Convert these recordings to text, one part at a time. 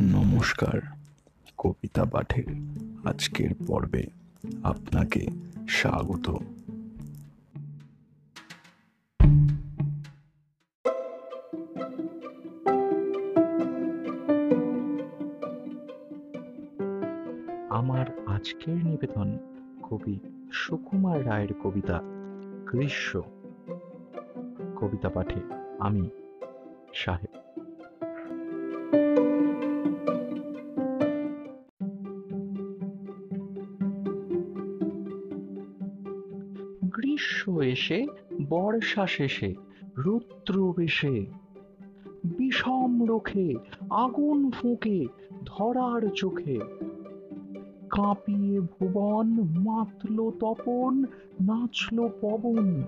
নমস্কার, কবিতা পাঠের আজকের পর্বে আপনাকে স্বাগত। আমার আজকের নিবেদন কবি সুকুমার রায়ের কবিতা, গ্রীষ্ম। কবিতা পাঠে আমি সাহেব গ্রীষ্ম এসে, বর্ষা শেষে, রুদ্র বেশে। বিষম রোখে, আগুন ফুঁকে ধরার চোখে। কাঁপিয়ে ভুবন, মাতল তপন, নাচল পবন।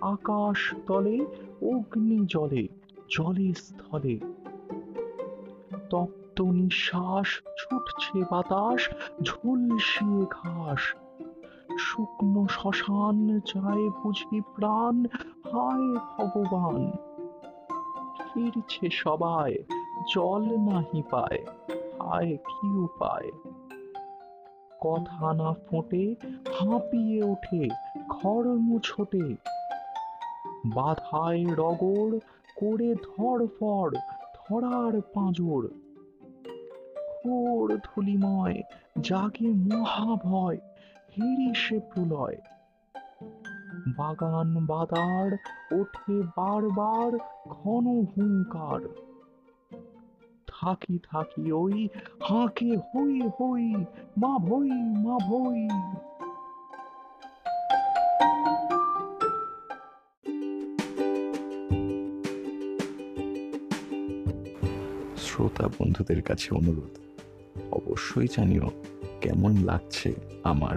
আকাশ তলে, অগ্নি জলে জলে স্থলে। তপ্ত নিঃশ্বাস ছুটছে বাতাস ঝুলসিয়ে ঘাস। শুকনো শ্মশান চায় বুঝি প্রাণ। হায় ভগবান, ফিরছে সবাই, জল নাহি পায়। হায় কি উপায়? কথা না ফোটে, হাঁপিয়ে ওঠে খড়ম মুছোটে। বাধায় রগড়, করে ধরফড় ধরার পাঁজর। ঘোর ধুলিময়, জাগে মহাভয়। হিড়িসে প্রলয়। বাগান বাদার ওঠে বারবার ঘন হুঙ্কার। থাকি থাকি ওই হাঁকে হই হই মা ভই মা ভই শ্রোতা বন্ধুদের কাছে অনুরোধ, অবশ্যই জানিও কেমন লাগছে আমার